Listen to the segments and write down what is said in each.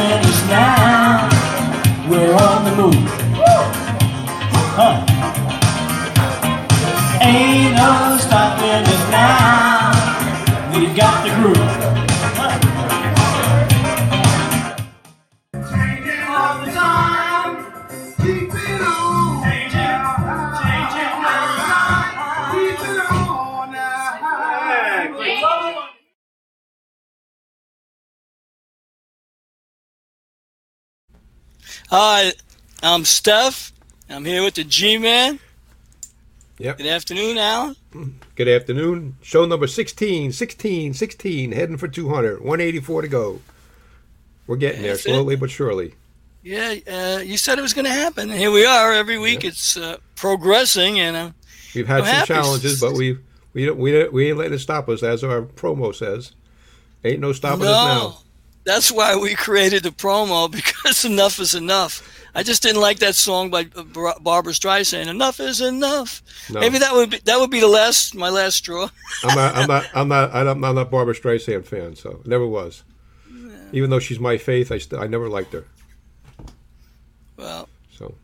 Us now. We're on the move. Huh. Ain't no stopping us now. We got the groove. Hi, I'm Stef. I'm here with the G-Man. Yep. Good afternoon, Alan. Good afternoon. Show number 16, 16, 16, heading for 200. 184 to go. We're getting there That's it. slowly but surely. Yeah, uh, you said it was going to happen. Here we are. Every week Yeah. it's uh, progressing, and uh, We've had I'm some happy. challenges, but we we don't we don't, we ain't letting it stop us, as our promo says. Ain't no stopping us now. That's why we created the promo because enough is enough. I just didn't like that song by uh, Bar- Barbara Streisand. Enough is enough. No. Maybe that would be that would be the last my last straw. I'm not I'm not I'm not I'm not, not Barbara Streisand fan, so never was. Even though she's my faith, I st- I never liked her. Well, So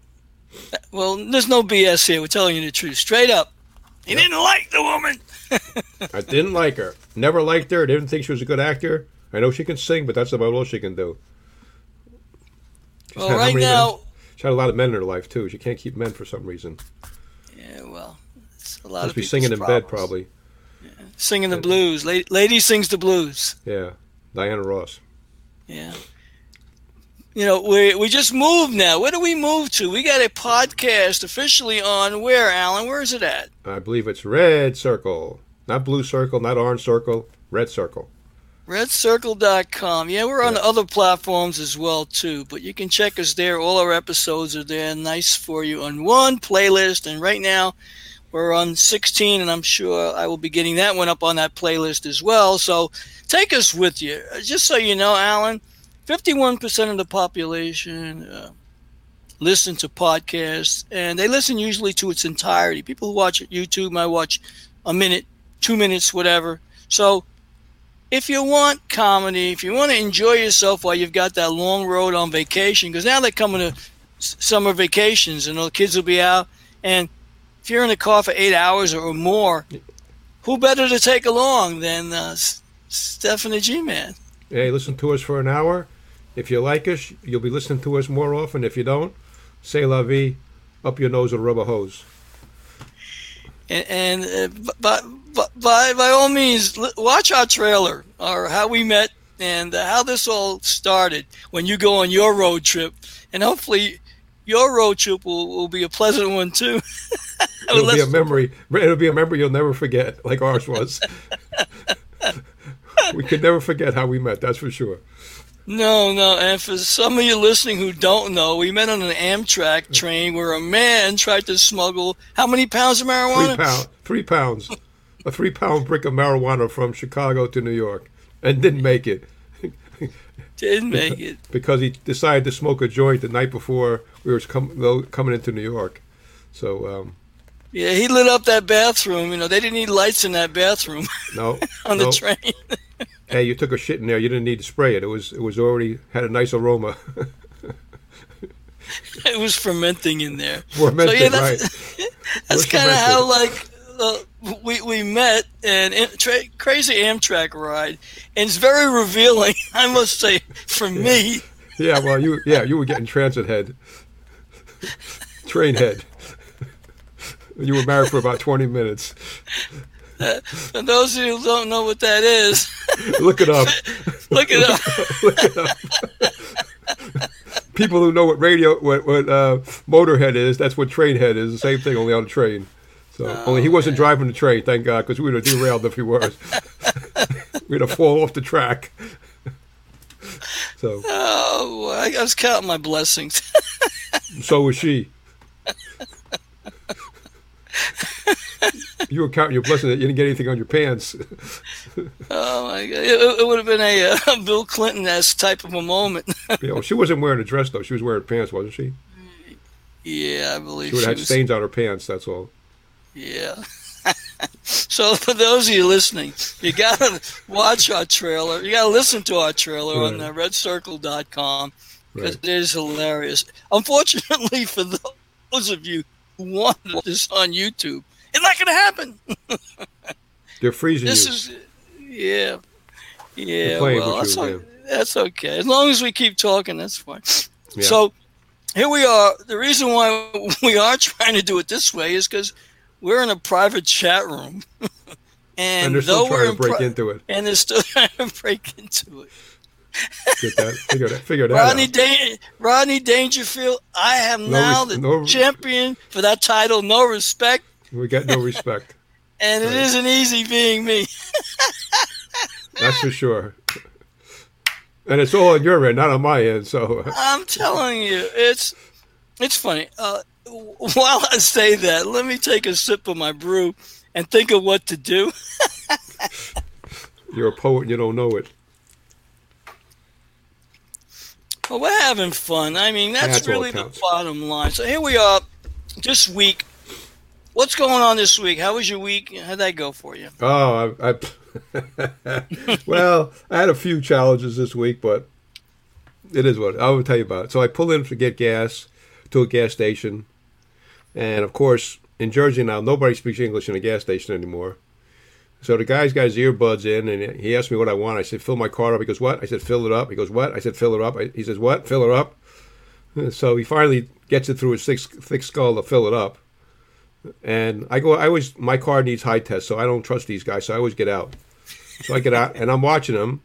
well, there's no BS here. We're telling you the truth, straight up. He Yep. didn't like the woman. I didn't like her. Never liked her. Didn't think she was a good actor. I know she can sing, but that's about all she can do. She's Well, right men? now, She had a lot of men in her life too. She can't keep men for some reason. yeah, well, it's a lot Must of be singing in bed problems. probably. Singing the blues. La- lady sings the blues. Yeah, Diana Ross. Yeah. You know, we we just moved now. Where do we move to? We got a podcast officially on where, Alan? Where is it at? I believe it's Red Circle, not Blue Circle, not Orange Circle, Red Circle. Redcircle.com. Yeah, we're on Yeah. other platforms as well too, but you can check us there. All our episodes are there, nice for you on one playlist. And right now, we're on 16, and I'm sure I will be getting that one up on that playlist as well. So take us with you. Uh, Just so you know, Alan, 51% of the population uh, listen to podcasts, and they listen usually to its entirety. People who watch at YouTube might watch a minute, two minutes, whatever. So if you want comedy, if you want to enjoy yourself while you've got that long road on vacation, because now they're coming to summer vacations and the kids will be out, and if you're in the car for eight hours or more, who better to take along than uh, S- Stephanie G Man? Hey, listen to us for an hour. If you like us, you'll be listening to us more often. If you don't, say la vie, up your nose with a rubber hose. And, and uh, by, by, by by all means, watch our trailer or how we met and uh, how this all started when you go on your road trip, and hopefully your road trip will, will be a pleasant one too. It'll be a memory. It'll be a memory you'll never forget, like ours was. we could never forget how we met. That's for sure. No, no. And for some of you listening who don't know, we met on an Amtrak train where a man tried to smuggle how many pounds of marijuana? Three pound, three pounds, a three pound brick of marijuana from Chicago to New York, and didn't make it Didn't make it. because he decided to smoke a joint the night before we were com- coming into New York. So um, Yeah, he lit up that bathroom. You know, they didn't need lights in that bathroom no, on no. the train. Hey, you took a shit in there. You didn't need to spray it. It was it was already had a nice aroma. it was fermenting in there. Fermented, yeah, right? that's, Was that's kind of how like uh, we we met and it, tra- crazy Amtrak ride, and it's very revealing. I must say, for me, Yeah, well, you yeah you were getting transit head, train head. You were married for about twenty minutes. for those of you who don't know what that is, Look it up. look it up. Look it up. people who know what radio, what, what uh, Motorhead is, that's what Trainhead is. The same thing, only on a train. So only he wasn't driving the train, thank God, because we would have derailed if he was. We'd have fallen off the track. so Oh, I, I was counting my blessings. so was she. you were counting your blessings that you didn't get anything on your pants. Oh my god, it, it would have been a uh, Bill Clinton-esque type of a moment. you know, she wasn't wearing a dress though; she was wearing pants, wasn't she? yeah, I believe She would have had was. stains on her pants. That's all. Yeah. so for those of you listening, you gotta watch our trailer. You gotta listen to our trailer on Right. uh, redcircle.com because Right. it is hilarious. Unfortunately for those of you who want this on YouTube, it's not gonna happen. They're freezing This you. is yeah. Yeah, well, that's, o- that's okay. As long as we keep talking, that's fine. Yeah. So here we are. The reason why we are trying to do it this way is because we're in a private chat room, and, and they're though still we're trying to break pri- into it. and they're still trying to break into it. Get that? Figure that. Figure that Rodney, out. Dan- Rodney Dangerfield, I am now res- the no- champion for that title. No respect, We got no respect. and it Right. isn't easy being me. That's for sure. And it's all on your end, not on my end. So I'm telling you, it's it's funny. Uh, while I say that, let me take a sip of my brew and think of what to do. you're a poet and you don't know it. Well, we're having fun. I mean, that's, That's really the bottom line. So here we are, this week. What's going on this week? How was your week? How'd that go for you? Oh, I, I well, I had a few challenges this week, but it is what I will tell you about. it. So I pull in to get gas to a gas station, and of course, in Jersey now, nobody speaks English in a gas station anymore. So the guy's got his earbuds in, and he asked me what I want. I said, "Fill my car up." He goes, "What?" I said, "Fill it up." He goes, "What?" I said, "Fill it up." He says, "What?" Fill it up. So he finally gets it through his thick, thick skull to fill it up. And I go, I always, my car needs high test, so I don't trust these guys, so I always get out. So I get out, and I'm watching them,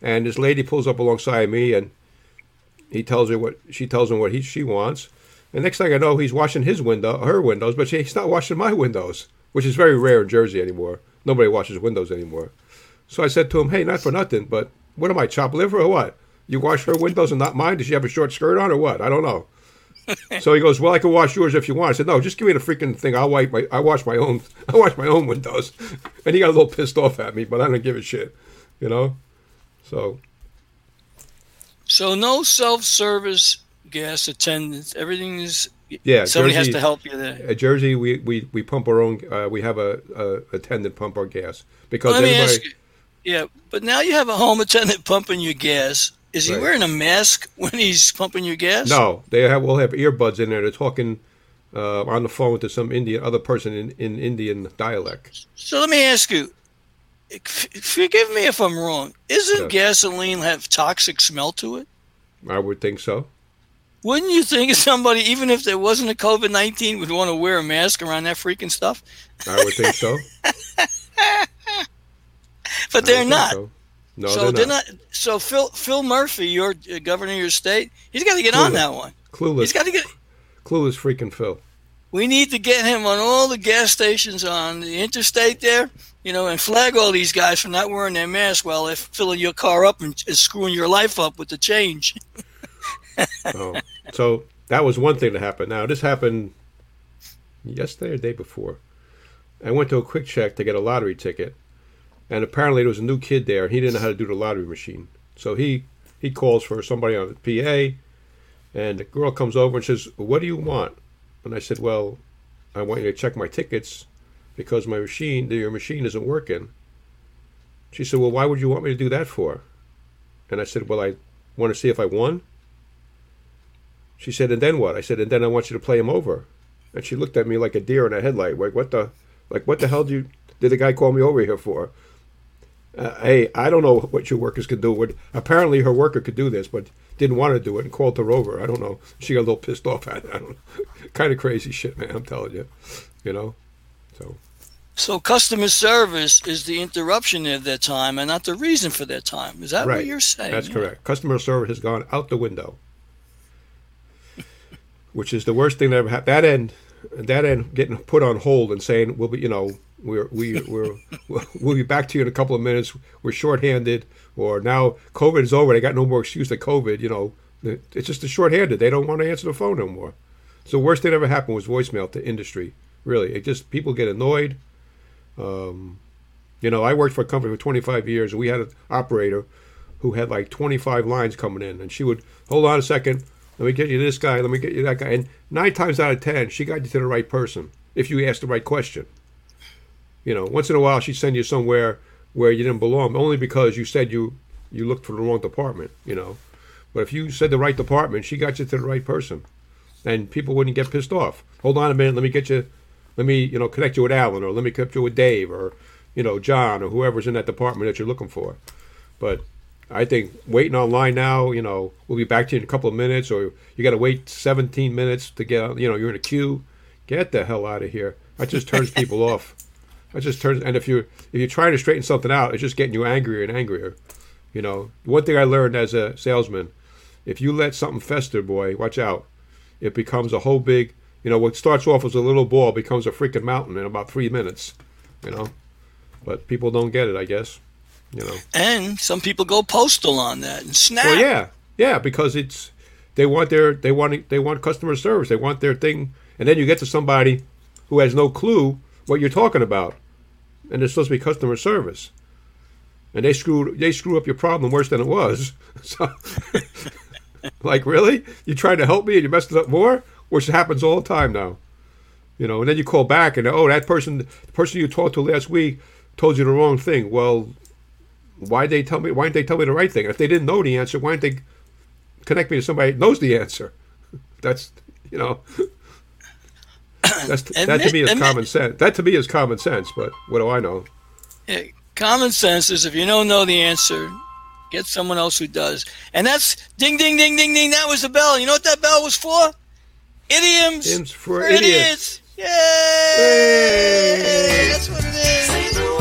and this lady pulls up alongside me, and he tells her what she tells him what he she wants. And next thing I know, he's washing his window, her windows, but he's not washing my windows, which is very rare in Jersey anymore. Nobody washes windows anymore. So I said to him, "Hey, not for nothing, but what am I, chop liver or what? You wash her windows and not mine? Does she have a short skirt on or what? I don't know." so he goes, "Well, I can wash yours if you want." I said, "No, just give me the freaking thing. I'll wipe my, I wash my own, I wash my own windows." And he got a little pissed off at me, but I don't give a shit, you know. So So no self-service gas attendants. Everything is yeah, somebody has to help you there. At Jersey, we, we, we pump our own. Uh, we have a, a attendant pump our gas because Let me everybody. ask you. Yeah, but now you have a home attendant pumping your gas. Is he Right. wearing a mask when he's pumping your gas? No, they have will have earbuds in there. They're talking uh, on the phone to some Indian other person in, in Indian dialect. So let me ask you. f- Forgive me if I'm wrong. Isn't Yeah. gasoline have toxic smell to it? I would think so. Wouldn't you think somebody, even if there wasn't a COVID nineteen, would want to wear a mask around that freaking stuff? I would think so. But they're not. So, no, so they're, not. So Phil Phil Murphy, your uh, governor of your state, he's got to get on that one. Clueless. He's got to get. Clueless freaking Phil. We need to get him on all the gas stations on the interstate there, you know, and flag all these guys for not wearing their mask while they're filling your car up and, and screwing your life up with the change. Oh. So that was one thing that happened. Now this happened yesterday or day before. I went to a quick check to get a lottery ticket, and apparently there was a new kid there, and he didn't know how to do the lottery machine. So he he calls for somebody on the PA, and the girl comes over and says, "What do you want?" And I said, "Well, I want you to check my tickets because my machine, your machine isn't working." She said, "Well, why would you want me to do that for?" And I said, "Well, I want to see if I won." She said, and then what? I said, and then I want you to play him over. And she looked at me like a deer in a headlight. Like, what the, like, what the hell do you, did the guy call me over here for? Uh, hey, I don't know what your workers could do. With, apparently her worker could do this, but didn't want to do it and called her over. I don't know. She got a little pissed off at it. I don't know. kind of crazy shit, man. I'm telling you. You know? So, So customer service is the interruption of their time and not the reason for their time. Is that Right. what you're saying? that's correct. Customer service has gone out the window. Which is the worst thing that ever happened. That end, that end getting put on hold and saying we'll be, you know, we're we we're we'll be back to you in a couple of minutes. We're shorthanded, or now COVID is over. They got no more excuse to COVID. You know, it's just a shorthanded. They don't want to answer the phone no more. So the worst thing that ever happened was voicemail to industry. Really, it just people get annoyed. Um, you know, I worked for a company for 25 years, and we had an operator who had like 25 lines coming in, and she would hold on a second. Let me get you this guy. Let me get you that guy. And nine times out of ten, she got you to the right person if you asked the right question. You know, once in a while, she'd send you somewhere where you didn't belong, only because you said you you looked for the wrong department. You know, but if you said the right department, she got you to the right person, and people wouldn't get pissed off. Hold on a minute. Let me get you. Let me you know connect you with Alan, or let me connect you with Dave, or you know John, or whoever's in that department that you're looking for. But I think waiting online now, you know, we'll be back to you in a couple of minutes, or you got to wait 17 minutes to get, you know, you're in a queue. Get the hell out of here. That just turns people off. That just turns, and if you're if you're trying to straighten something out, it's just getting you angrier and angrier. You know, one thing I learned as a salesman, if you let something fester, boy, watch out. It becomes a whole big, you know, what starts off as a little ball becomes a freaking mountain in about three minutes. You know, but people don't get it, I guess. You know. And some people go postal on that and snap. Well, yeah, yeah, because it's they want their they want they want customer service. They want their thing, and then you get to somebody who has no clue what you're talking about, and it's supposed to be customer service, and they screw they screw up your problem worse than it was. So, like, really, you are trying to help me and you messed it up more, which happens all the time now. You know, and then you call back and oh, that person, the person you talked to last week told you the wrong thing. Well, why they tell me? Why didn't they tell me the right thing? If they didn't know the answer, why didn't they connect me to somebody that knows the answer? That's you know, that's that to me is common sense. That to me is common sense. But what do I know? Yeah, common sense is if you don't know the answer, get someone else who does. And that's ding, ding, ding, ding, ding. That was the bell. You know what that bell was for? Idioms, Idioms for, for idiots. idiots. Yay! Hey! That's what it is.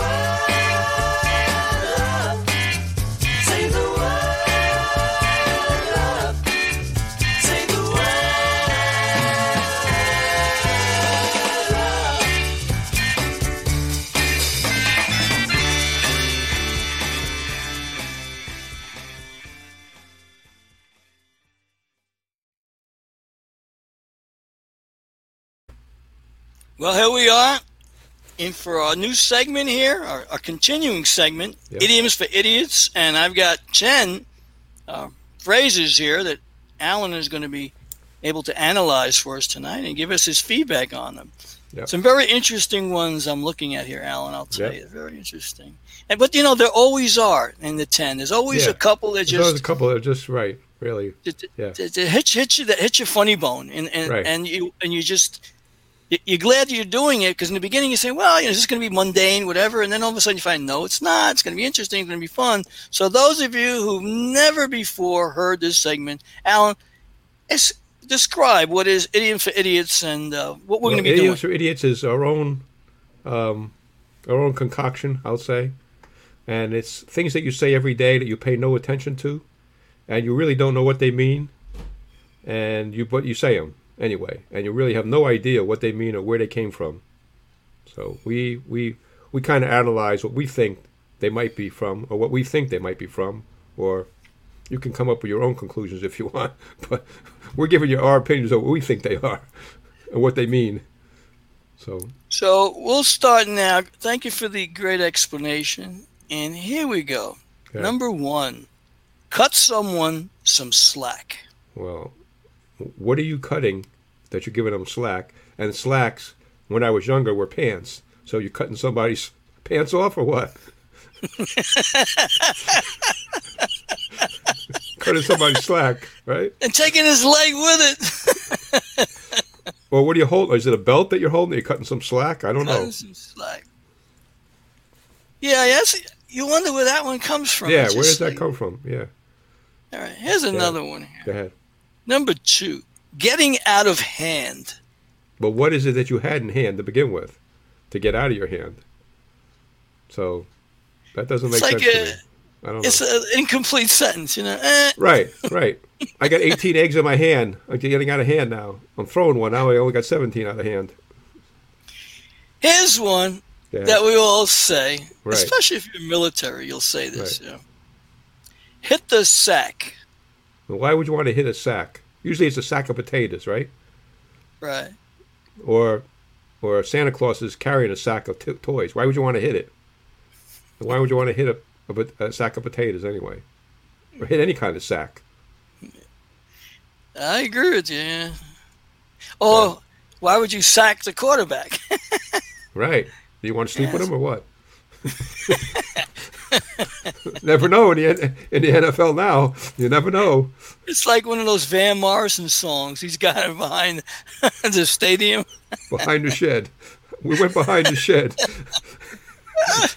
Well, here we are in for our new segment here, our, our continuing segment, Yep. Idioms for Idiots. And I've got 10 uh, phrases here that Alan is going to be able to analyze for us tonight and give us his feedback on them. Yep. Some very interesting ones I'm looking at here, Alan. I'll tell Yep. you, very interesting. And but you know, there always are in the ten. There's always Yeah. a couple that There's just a couple that are just right, really. that, Yeah. that, that hit, hit you that hit your funny bone, and and, Right. and you and you just you're glad that you're doing it because in the beginning you say, well, you know, this is going to be mundane, whatever, and then all of a sudden you find, no, it's not. It's going to be interesting. It's going to be fun. So those of you who've never before heard this segment, Alan, es- describe what is idiom for idiots and uh, what we're Well, going to be idioms doing. for idiots is our own, um, our own concoction, I'll say, and it's things that you say every day that you pay no attention to, and you really don't know what they mean, and you but you say them anyway, and you really have no idea what they mean or where they came from. So we we we kind of analyze what we think they might be from, or what we think they might be from, or you can come up with your own conclusions if you want, but we're giving you our opinions of what we think they are and what they mean. So So we'll start now. Thank you for the great explanation. And here we go. Okay. Number one, cut someone some slack. Well, what are you cutting that you're giving them slack? And slacks, when I was younger, were pants. So you're cutting somebody's pants off or what? cutting somebody's slack, right? And taking his leg with it. Well, what are you holding? Is it a belt that you're holding? Are you cutting some slack? I don't know. Some slack. Yeah, yes. You wonder where that one comes from. Yeah, where does that like- come from? Yeah, All right, here's another one here. go ahead. Number two, getting out of hand. But what is it that you had in hand to begin with, to get out of your hand? So that doesn't It's make like sense a, to me. I don't know. It's an incomplete sentence, you know. Eh. Right, right. I got 18 eggs in my hand. I'm getting out of hand now. I'm throwing one now. I only got 17 out of hand. Here's one Yeah. that we all say, Right. especially if you're military. You'll say this. Right. You know. Hit the sack. Why would you want to hit a sack? Usually it's a sack of potatoes, right? Right. Or, or Santa Claus is carrying a sack of t- toys. Why would you want to hit it? And Why would you want to hit a, a, a sack of potatoes anyway? Or hit any kind of sack? I agree with you. yeah. Or why would you sack the quarterback? Right. Do you want to sleep with him or what? never know in the, in the NFL now. You never know. it's like one of those Van Morrison songs. He's got it behind the stadium. Behind the shed. We went behind the shed.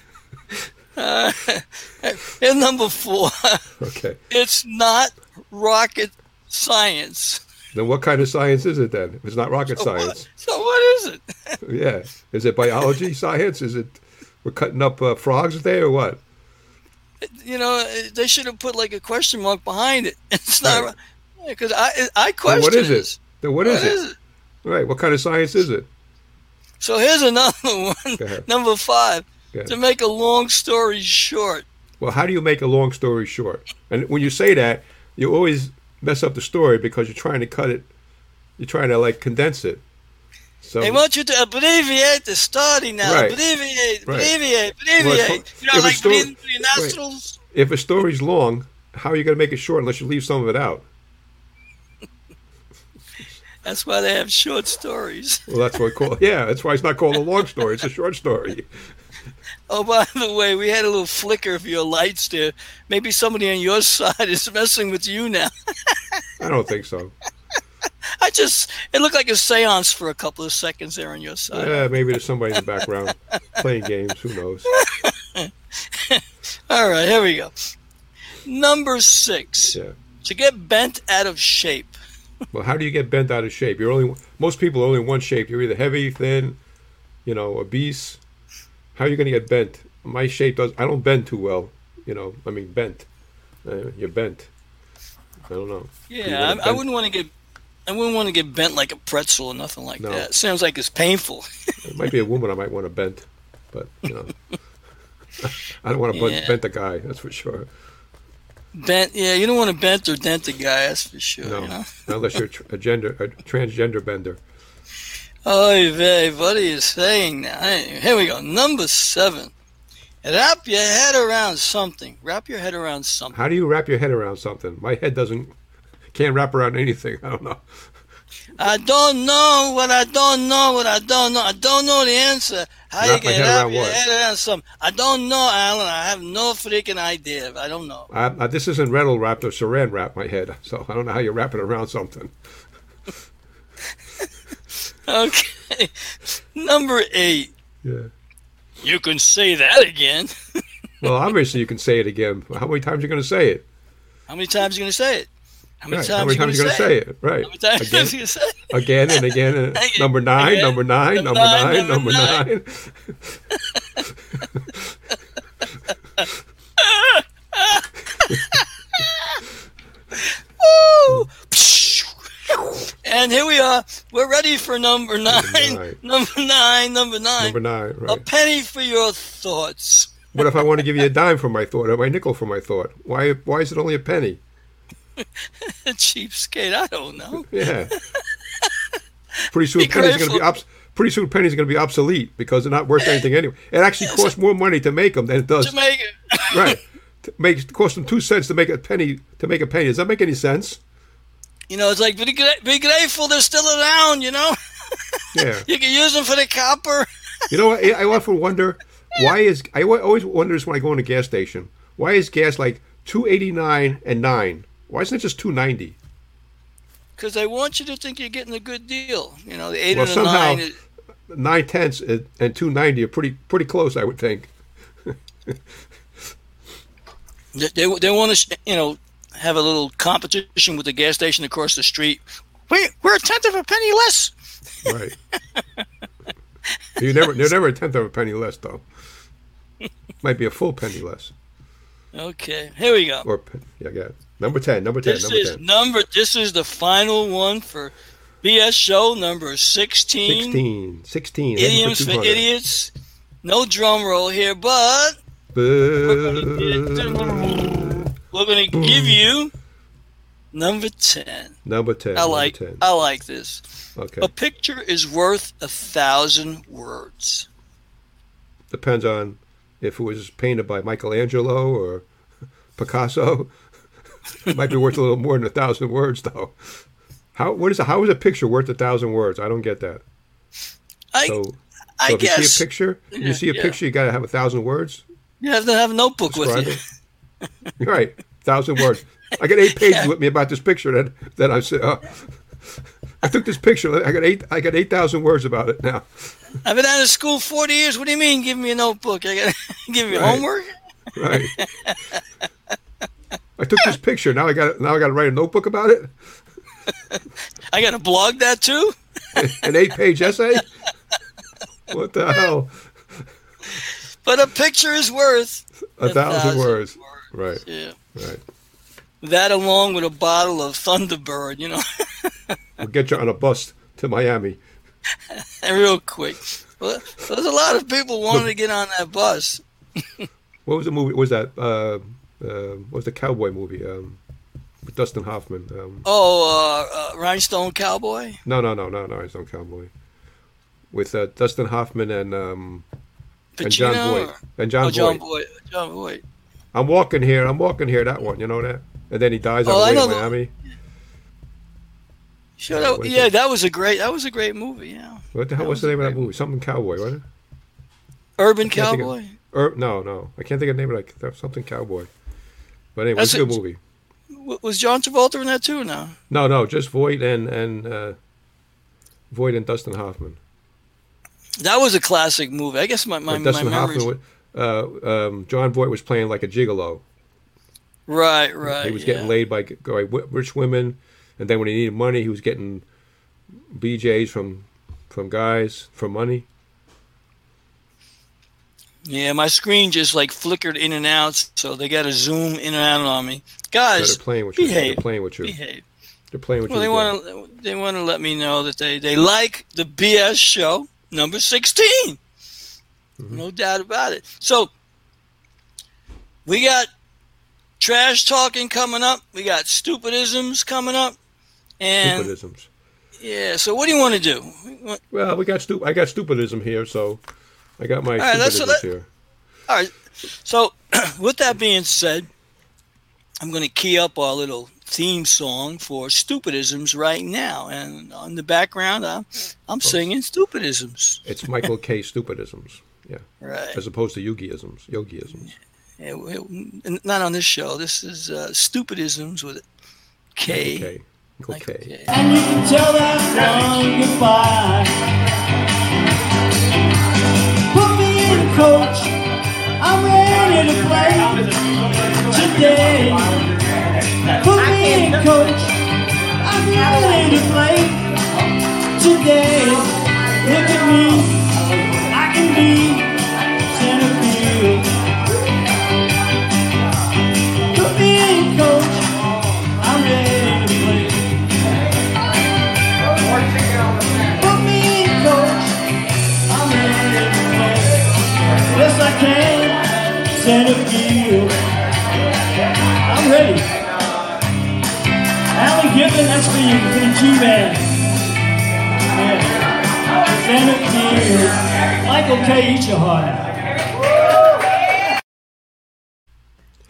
And number four, Okay. it's not rocket science. Then what kind of science is it then? If it's not rocket science. So what is it? Yeah. Is it biology science? Is it we're cutting up uh, frogs there or what? You know, they should have put like a question mark behind it. It's not Right. because I I Then question what is this. it? Then what is it? Right. What kind of science is it? So here's another one. Number five. To make a long story short, Well, how do you make a long story short? And when you say that, you always mess up the story because you're trying to cut it. You're trying to like condense it. So they want you to abbreviate the story now. Right. Abbreviate, Right. abbreviate, if- you know, like story- breathing through your nostrils. if a story's long, how are you going to make it short unless you leave some of it out? That's why they have short stories. Well, that's what I call. Yeah, that's why it's not called a long story. It's a short story. Oh, by the way, we had a little flicker of your lights there. Maybe somebody on your side is messing with you now. I don't think so. I just, it looked like a seance for a couple of seconds there on your side. Yeah, maybe there's somebody in the background playing games. Who knows? All right, here we go. Number six. Yeah. To get bent out of shape. Well, how do you get bent out of shape? You're only most people are only one shape. You're either heavy, thin, you know, obese. How are you going to get bent? My shape does. I don't bend too well. You know, I mean bent. Uh, you're bent. I don't know. Yeah, I, I wouldn't want to get. I wouldn't want to get bent like a pretzel or nothing like No. that. Sounds like it's painful. It might be a woman I might want to bend, but you know, I don't want to Yeah. bend a guy. That's for sure. Bent, yeah, you don't want to bent or dent a guy. That's for sure. No, You know. unless you're a gender, a transgender bender. Oh, vey, what are you saying now? Here we go. Number seven. Wrap your head around something. Wrap your head around something. How do you wrap your head around something? My head doesn't, can't wrap around anything. I don't know. I don't know what I don't know what I don't know. I don't know the answer. How Wrap you wrap around your what? head around something. I don't know, Alan. I have no freaking idea. I don't know. I, I, this isn't Reynolds wrapped or Saran wrap my head, so I don't know how you wrap it around something. Okay. Number eight. Yeah. You can say that again. Well, obviously you can say it again. How many times are you going to say it? How many times are you going to say it? How many Right. times How many are you going to say, it? Right. How many times Again, you say it? again and again. And number nine, again. number nine, Number number nine, nine, number number nine. nine. Woo! And here we are. We're ready for number nine. nine. Number nine. Number nine. Number nine, A penny for your thoughts. What if I want to give you a dime for my thought or my nickel for my thought? Why Why is it only a penny? A cheapskate. I don't know. Yeah. Pretty soon Be are going to be obs- Pretty soon pennies are going to be obsolete because they're not worth anything anyway. It actually costs more money to make them than it does To make it. right. To make it cost them two cents to make a penny to make a penny. Does that make any sense? You know, it's like be, be grateful they're still around. You know, Yeah. you can use them for the copper. You know what? I I often wonder why is I always wonder this when I go in a gas station. Why is gas like two eighty nine and nine? Why isn't it just two ninety? Because they want you to think you're getting a good deal. You know, the eight Well, and somehow- nine. is- Nine tenths and and two ninety are pretty pretty close, I would think. They, they, they want to, you know, have a little competition with the gas station across the street. We, we're a tenth of a penny less. Right. you never they're never a tenth of a penny less though. Might be a full penny less. Okay, here we go. Or yeah, yeah. Number ten. Number ten. This number is ten. number. This is the final one for BS show number sixteen. 16. 16. Idioms for 200. idiots. No drum roll here, but Boo. we're gonna give you number ten. Number 10. I number like. 10. I like this. Okay. A picture is worth a thousand words. Depends on if it was painted by Michelangelo or Picasso. it might be worth a little more than a thousand words, though. How what is a, how is a picture worth a thousand words? I don't get that. I So, I so if you see a picture, Yeah, you see a yeah. picture, you got to have a thousand words. you have to have a notebook with you. it. Right, thousand words. I got eight pages with me about this picture that that I said. Uh, I took this picture. I got eight. I got eight thousand words about it now. I've been out of school forty years. What do you mean? Give me a notebook? I got to give you Right. homework. Right. I took this picture. Now I got now I got to write a notebook about it. I got to blog that too. An eight-page essay. What the hell? But a picture is worth A thousand words. Right. Yeah. Right. That along with a bottle of Thunderbird, you know, We'll get you on a bus to Miami. real quick. Well, there's a lot of people wanting to get on that bus. What was the movie? What Was that uh, uh, what was the cowboy movie? Um, with Dustin Hoffman. Um, Oh, uh, uh, Rhinestone Cowboy. no, no, no, no, no. Rhinestone cowboy. With uh, Dustin Hoffman and um, and John or- and John oh, Jon Voight. Voight. Jon Voight. I'm walking here. I'm walking here. That one. You know that. And then he dies on Oh, the I way to know Miami. Sure, that- yeah, it? that was a great. That was a great movie. Yeah, What the hell? was, What's the name of that great movie? Something cowboy, wasn't it? Urban of- Cowboy. Or no, no. I can't think of the name of like that- something cowboy. But anyway, That's it's a good movie. Was John Travolta in that too? No. No, no, just Voight and and uh, Voight and Dustin Hoffman. That was a classic movie. I guess my my, my Dustin memories. Hoffman, uh, um, Jon Voight was playing like a gigolo. Right, right. he was getting yeah. laid by, g- by wi- rich women, and then when he needed money, he was getting BJ's from from guys for money. Yeah, my screen just like flickered in and out, so they got to zoom in and out on me. So Guys, they're playing with you. behave. They're playing with you. behave. They're playing with Well, they you. again. want to they want to let me know that they they like the BS show number 16. Mm-hmm. No doubt about it. So we got trash talking coming up. We got stupidisms coming up. And Stupidisms. yeah, so what do you want to do? What- Well, we got stu- I got stupidism here, so I got my right, let's- stupidisms let- here. All right. So, with that being said, I'm going to key up our little theme song for stupidisms right now, and on the background, I'm I'm singing stupidisms. It's Michael Kay. stupidisms. Yeah, Right. as opposed to Yogiisms. Yogiisms. Yeah, we- we- not on this show. This is uh, stupidisms with K. Okay. Michael Michael Kay. K. And you can tell that one goodbye. Put me in a coach. I'm ready to play today. Put me in a coach. I'm ready to play today. Look at me. I can be can. Center field. I'm ready. Alan Gibbon, that's for you, for the G-Man. Yeah. Center field. Michael Kay. Eat your heart out.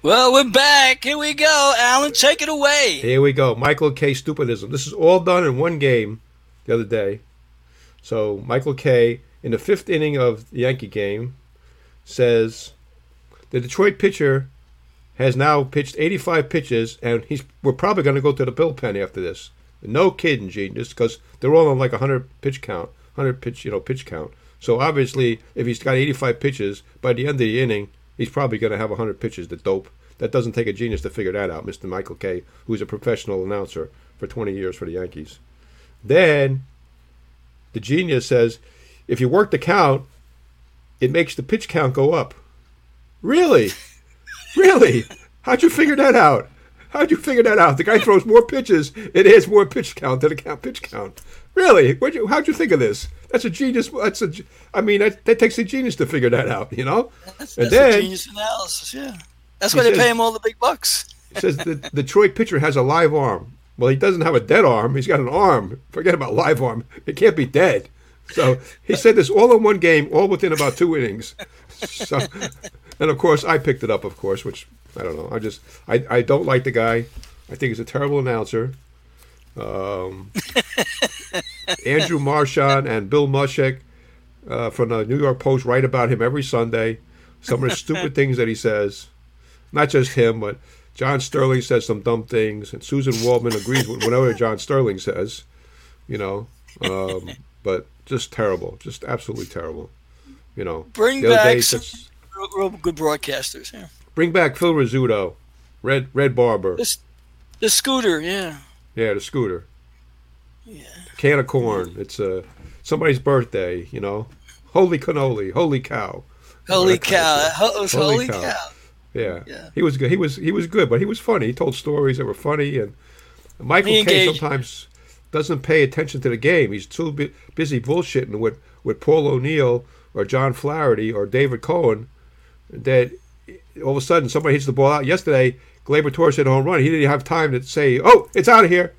Well, we're back. Here we go. Alan, take it away. Here we go. Michael Kay. Stupidism. This is all done in one game the other day. So Michael Kay. in the fifth inning of the Yankee game says the Detroit pitcher has now pitched 85 pitches, and he's we're probably going to go to the bullpen after this. No kidding, genius, because they're all on like a 100 pitch count, 100 pitch, you know, pitch count. So obviously, if he's got 85 pitches by the end of the inning, he's probably going to have 100 pitches. The dope. That doesn't take a genius to figure that out, Mr. Michael Kay., who's a professional announcer for 20 years for the Yankees. Then the genius says, if you work the count, it makes the pitch count go up. Really? Really? How'd you figure that out? How'd you figure that out? The guy throws more pitches. It adds more pitch count than a count pitch count. Really? You, how'd you think of this? That's a genius. That's a. I mean, that, that takes a genius to figure that out. You know. That's, And that's then- a genius analysis. Yeah, that's why they says- pay him all the big bucks. Says the the Detroit pitcher has a live arm. Well, he doesn't have a dead arm. He's got an arm. Forget about live arm. It can't be dead. So he said this all in one game, all within about two innings. So, and of course, I picked it up. Of course, which I don't know. I just I, I don't like the guy. I think he's a terrible announcer. Um, Andrew Marchand and Bill Mushek uh, from the New York Post write about him every Sunday. Some of the stupid things that he says. Not just him, but John Sterling says some dumb things, and Suzyn Waldman agrees with whatever John Sterling says. You know, um, but just terrible, just absolutely terrible. You know, Bring back some real, real good broadcasters. Yeah, bring back Phil Rizzuto, Red Red Barber, this the scooter. Yeah, yeah, the scooter, yeah. can of corn. It's uh, somebody's birthday. You know, holy cannoli, holy cow. Holy that kind of cow! stuff. Ho- it was Holy holy cow. cow. Yeah. Yeah. he was good. He was he was good, but he was funny. He told stories that were funny, and Michael He engaged- sometimes doesn't pay attention to the game. He's too bu- busy bullshitting with with Paul O'Neill or John Flaherty or David Cone that all of a sudden somebody hits the ball out. Yesterday, Gleyber Torres hit a home run. He didn't have time to say, "Oh, it's out of here,"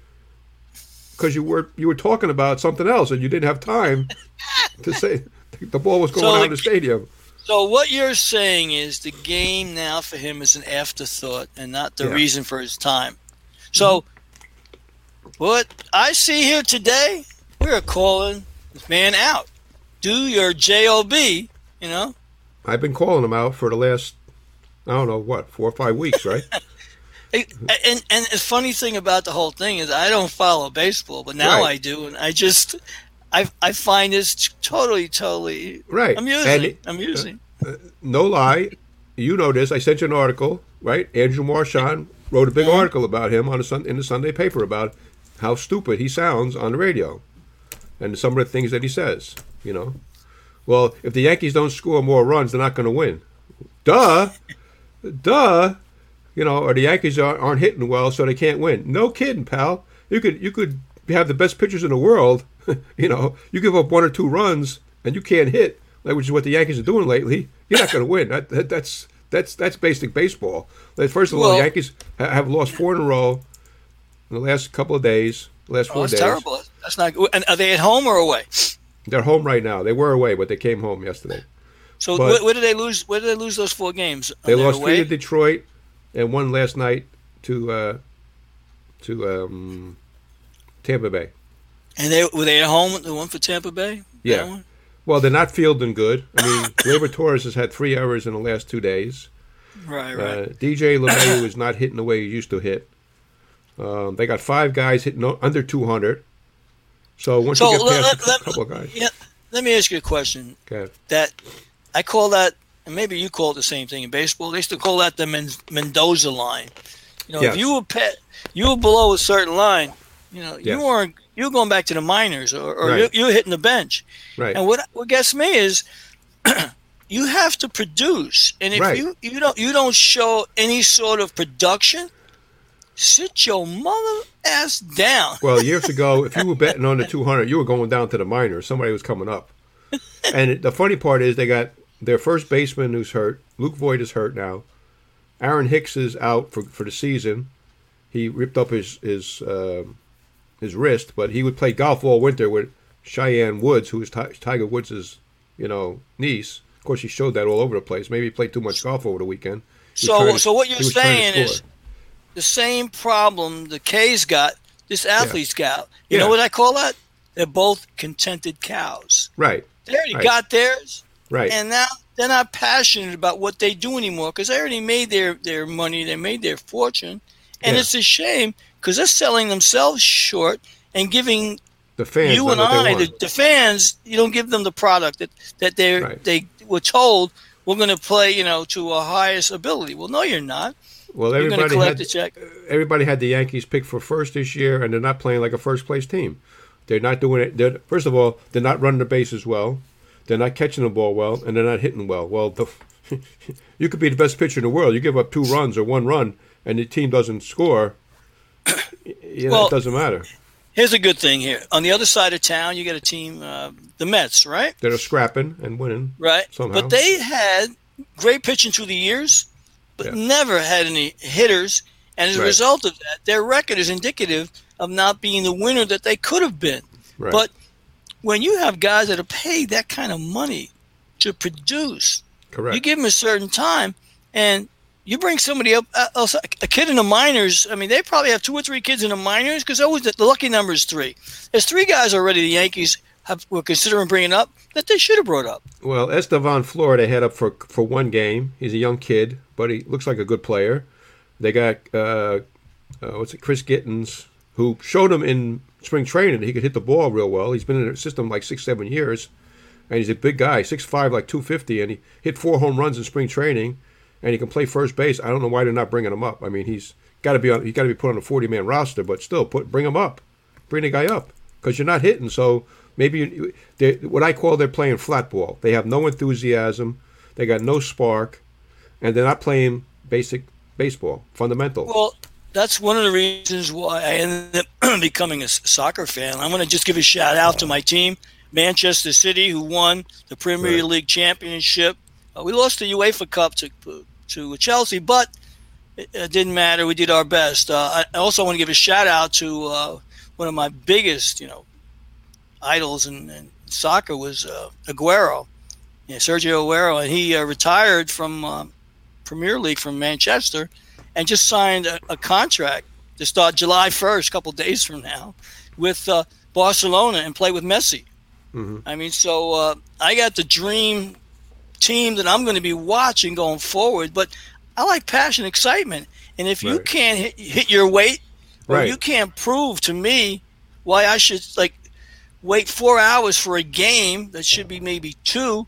because you were you were talking about something else, and you didn't have time to say the ball was going So out the- of the stadium. So what you're saying is the game now for him is an afterthought and not the Yeah. reason for his time. So mm-hmm. what I see here today, we're calling this man out. Do your job, you know. I've been calling him out for the last, I don't know what, four or five weeks, right? And and the funny thing about the whole thing is I don't follow baseball, but now Right. I do, and I just I I find this totally totally right. amusing. It- amusing. no lie, you know this. I sent you an article, right? Andrew Marchand wrote a big Uh-huh. article about him on a sun, in the Sunday paper about how stupid he sounds on the radio, and some of the things that he says. You know, well, if the Yankees don't score more runs, they're not going to win. Duh, duh. You know, or the Yankees aren't, aren't hitting well, so they can't win. No kidding, pal. You could you could have the best pitchers in the world. you know, you give up one or two runs and you can't hit, like which is what the Yankees are doing lately. You're not going to win. That, that, that's that's that's basic baseball. First of all, Well- the Yankees ha- have lost four in a row in the last couple of days. The last Oh, four that's days. terrible. That's not good. And are they at home or away? They're home right now. They were away, but they came home yesterday. So But- where, where did they lose? Where did they lose those four games? They lost away? three to Detroit and one last night to uh, to um, Tampa Bay. And they were they at home? The one for Tampa Bay. Yeah. Well, they're not fielding good. I mean, Gleyber Torres has had three errors in the last two days. Right. Right. Uh, DJ LeMahieu is not hitting the way he used to hit. Um, they got five guys hitting under 200. So once So you get let- past let- a couple of guys, yeah. Let me ask you a question. okay. That I call that, and maybe you call it the same thing in baseball. They used to call that the Men- Mendoza line. You know, Yes. if you were pet, you were below a certain line. You know, Yes. you weren't. You were going back to the minors, or, or Right. you, you were hitting the bench. right, And what what gets me is you have to produce, and if Right. you you don't you don't show any sort of production, sit your mother ass down. Well, years ago, if you were betting on the 200, you were going down to the minors. Somebody was coming up. And the funny part is they got their first baseman who's hurt. Luke Voit is hurt now. Aaron Hicks is out for, for the season. He ripped up his his um his wrist, but he would play golf all winter with Cheyenne Woods, who is Ti- Tiger Woods' you know niece. Of course, he showed that all over the place. Maybe he played too much golf over the weekend. So to- so what you're he was trying to saying is. The same problem the Kay's got, this athlete's got. You Yeah. know what I call that? They're both contented cows. right, They already Right. got theirs, right, and now they're not passionate about what they do anymore because they already made their their money, they made their fortune, and Yeah. it's a shame because they're selling themselves short and giving the fans. you and I, the, the fans, you don't give them the product that that they Right. they were told we're going to play, you know, to our highest ability. Well, no, you're not. Well, everybody collect had everybody had the Yankees picked for first this year, and they're not playing like a first place team. They're not doing it. They're, first of all, they're not running the bases well. They're not catching the ball well, and they're not hitting well. Well, the you could be the best pitcher in the world. You give up two runs or one run, and the team doesn't score. You know, Well- it doesn't matter. Here's a good thing here. On the other side of town, you got a team, uh, the Mets, right? They're scrapping and winning. Right. Somehow. But they had great pitching through the years, but Yeah. never had any hitters. And as a result of that, their record is indicative of not being the winner that they could have been. Right. But when you have guys that are paid that kind of money to produce, Correct. you give them a certain time, and you bring somebody up, uh, else, a kid in the minors. I mean, they probably have two or three kids in the minors because always the, the lucky number is three. There's three guys already. The Yankees have were considering bringing up that they should have brought up. Well, Estevan Florial had up for for one game. He's a young kid, but he looks like a good player. They got uh, uh, what's it, Chris Gittens, who showed him in spring training that he could hit the ball real well. He's been in the system like six, seven years, and he's a big guy, 6'5", like two fifty, and he hit four home runs in spring training, and he can play first base. I don't know why they're not bringing him up. I mean, he's got to be on. He's got to be put on a forty man roster, but still, put bring him up, bring the guy up because you're not hitting. So maybe you, they, what I call they're playing flat ball. They have no enthusiasm. They got no spark, and they're not playing basic baseball, fundamental. Well, that's one of the reasons why I ended up becoming a soccer fan. I'm going to just give a shout out to my team, Manchester City, who won the Premier Right. League championship. Uh, we lost the UEFA Cup to to Chelsea, but it, it didn't matter. We did our best. Uh, I I also want to give a shout out to uh, one of my biggest, you know, idols in, in soccer was uh, Aguero, yeah, Sergio Aguero, and he uh, retired from uh, Premier League from Manchester and just signed a, a contract to start July 1st, a couple days from now, with uh, Barcelona and play with Messi. Mhm. I mean, so uh, I got the dream team that I'm going to be watching going forward, but I like passion, excitement. And if you Right. can't hit, hit your weight, or Right. you can't prove to me why I should like wait four hours for a game that should be maybe two,